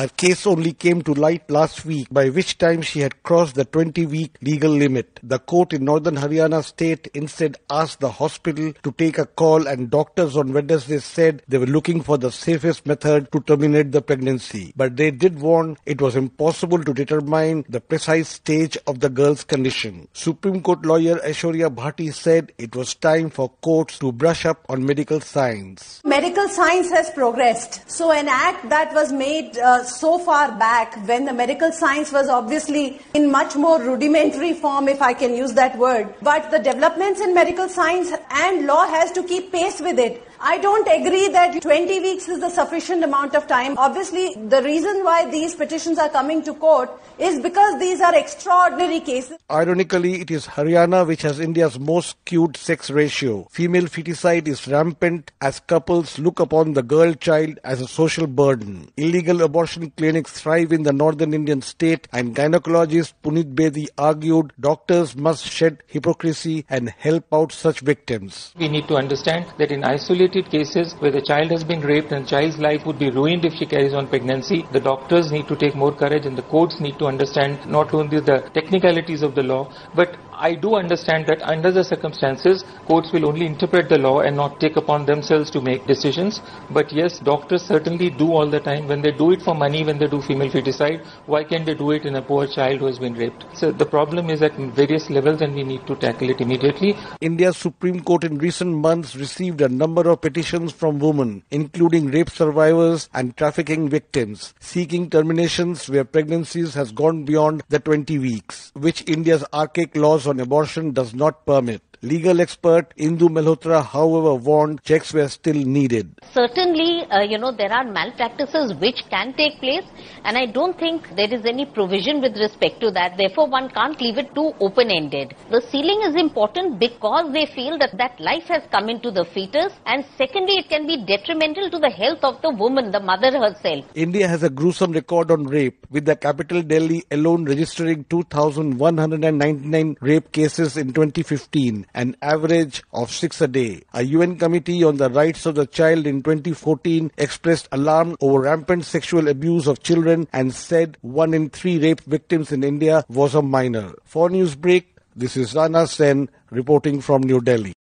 Her case only came to light last week, by which time she had crossed the 20 week legal limit. The court in northern Haryana state instead asked the hospital to take a call, and doctors on Wednesday said they were looking for the safest method to terminate the pregnancy. But they did warn it was impossible to determine the precise stage of the girl's condition. Supreme Court lawyer Aishwarya Bhati said it was time for courts to brush up on medical science. Medical science has progressed. So an act that was made uh, so far back when the medical science was obviously in much more rudimentary form, if I can use that word. But the developments in medical science and law has to keep pace with it. I don't agree that 20 weeks is the sufficient amount of time. Obviously, the reason why these petitions are coming to court is because these are extraordinary cases. Ironically, it is Haryana which has India's most skewed sex ratio. Female feticide is rampant as couples look upon the girl child as a social burden. Illegal abortion clinics thrive in the northern Indian state and gynecologist Punit Bedi argued doctors must shed hypocrisy and help out such victims. We need to understand that in isolated cases where the child has been raped and the child's life would be ruined if she carries on pregnancy, the doctors need to take more courage and the courts need to understand not only the technicalities of the law, but I do understand that under the circumstances, courts will only interpret the law and not take upon themselves to make decisions. But yes, doctors certainly do all the time. When they do it for money, when they do female feticide, why can't they do it in a poor child who has been raped? So the problem is at various levels and we need to tackle it immediately. India's Supreme Court in recent months received a number of petitions from women, including rape survivors and trafficking victims, seeking terminations where pregnancies has gone beyond the 20 weeks, which India's archaic laws on abortion does not permit. Legal expert Indu Malhotra, however, warned checks were still needed. Certainly, uh, you know, there are malpractices which can take place, and I don't think there is any provision with respect to that. Therefore, one can't leave it too open-ended. The ceiling is important because they feel that that life has come into the fetus, and secondly, it can be detrimental to the health of the woman, the mother herself. India has a gruesome record on rape, with the capital Delhi alone registering 2,199 rape cases in 2015 an average of six a day. A UN committee on the rights of the child in 2014 expressed alarm over rampant sexual abuse of children and said one in three rape victims in India was a minor. For Newsbreak, this is Rana Sen reporting from New Delhi.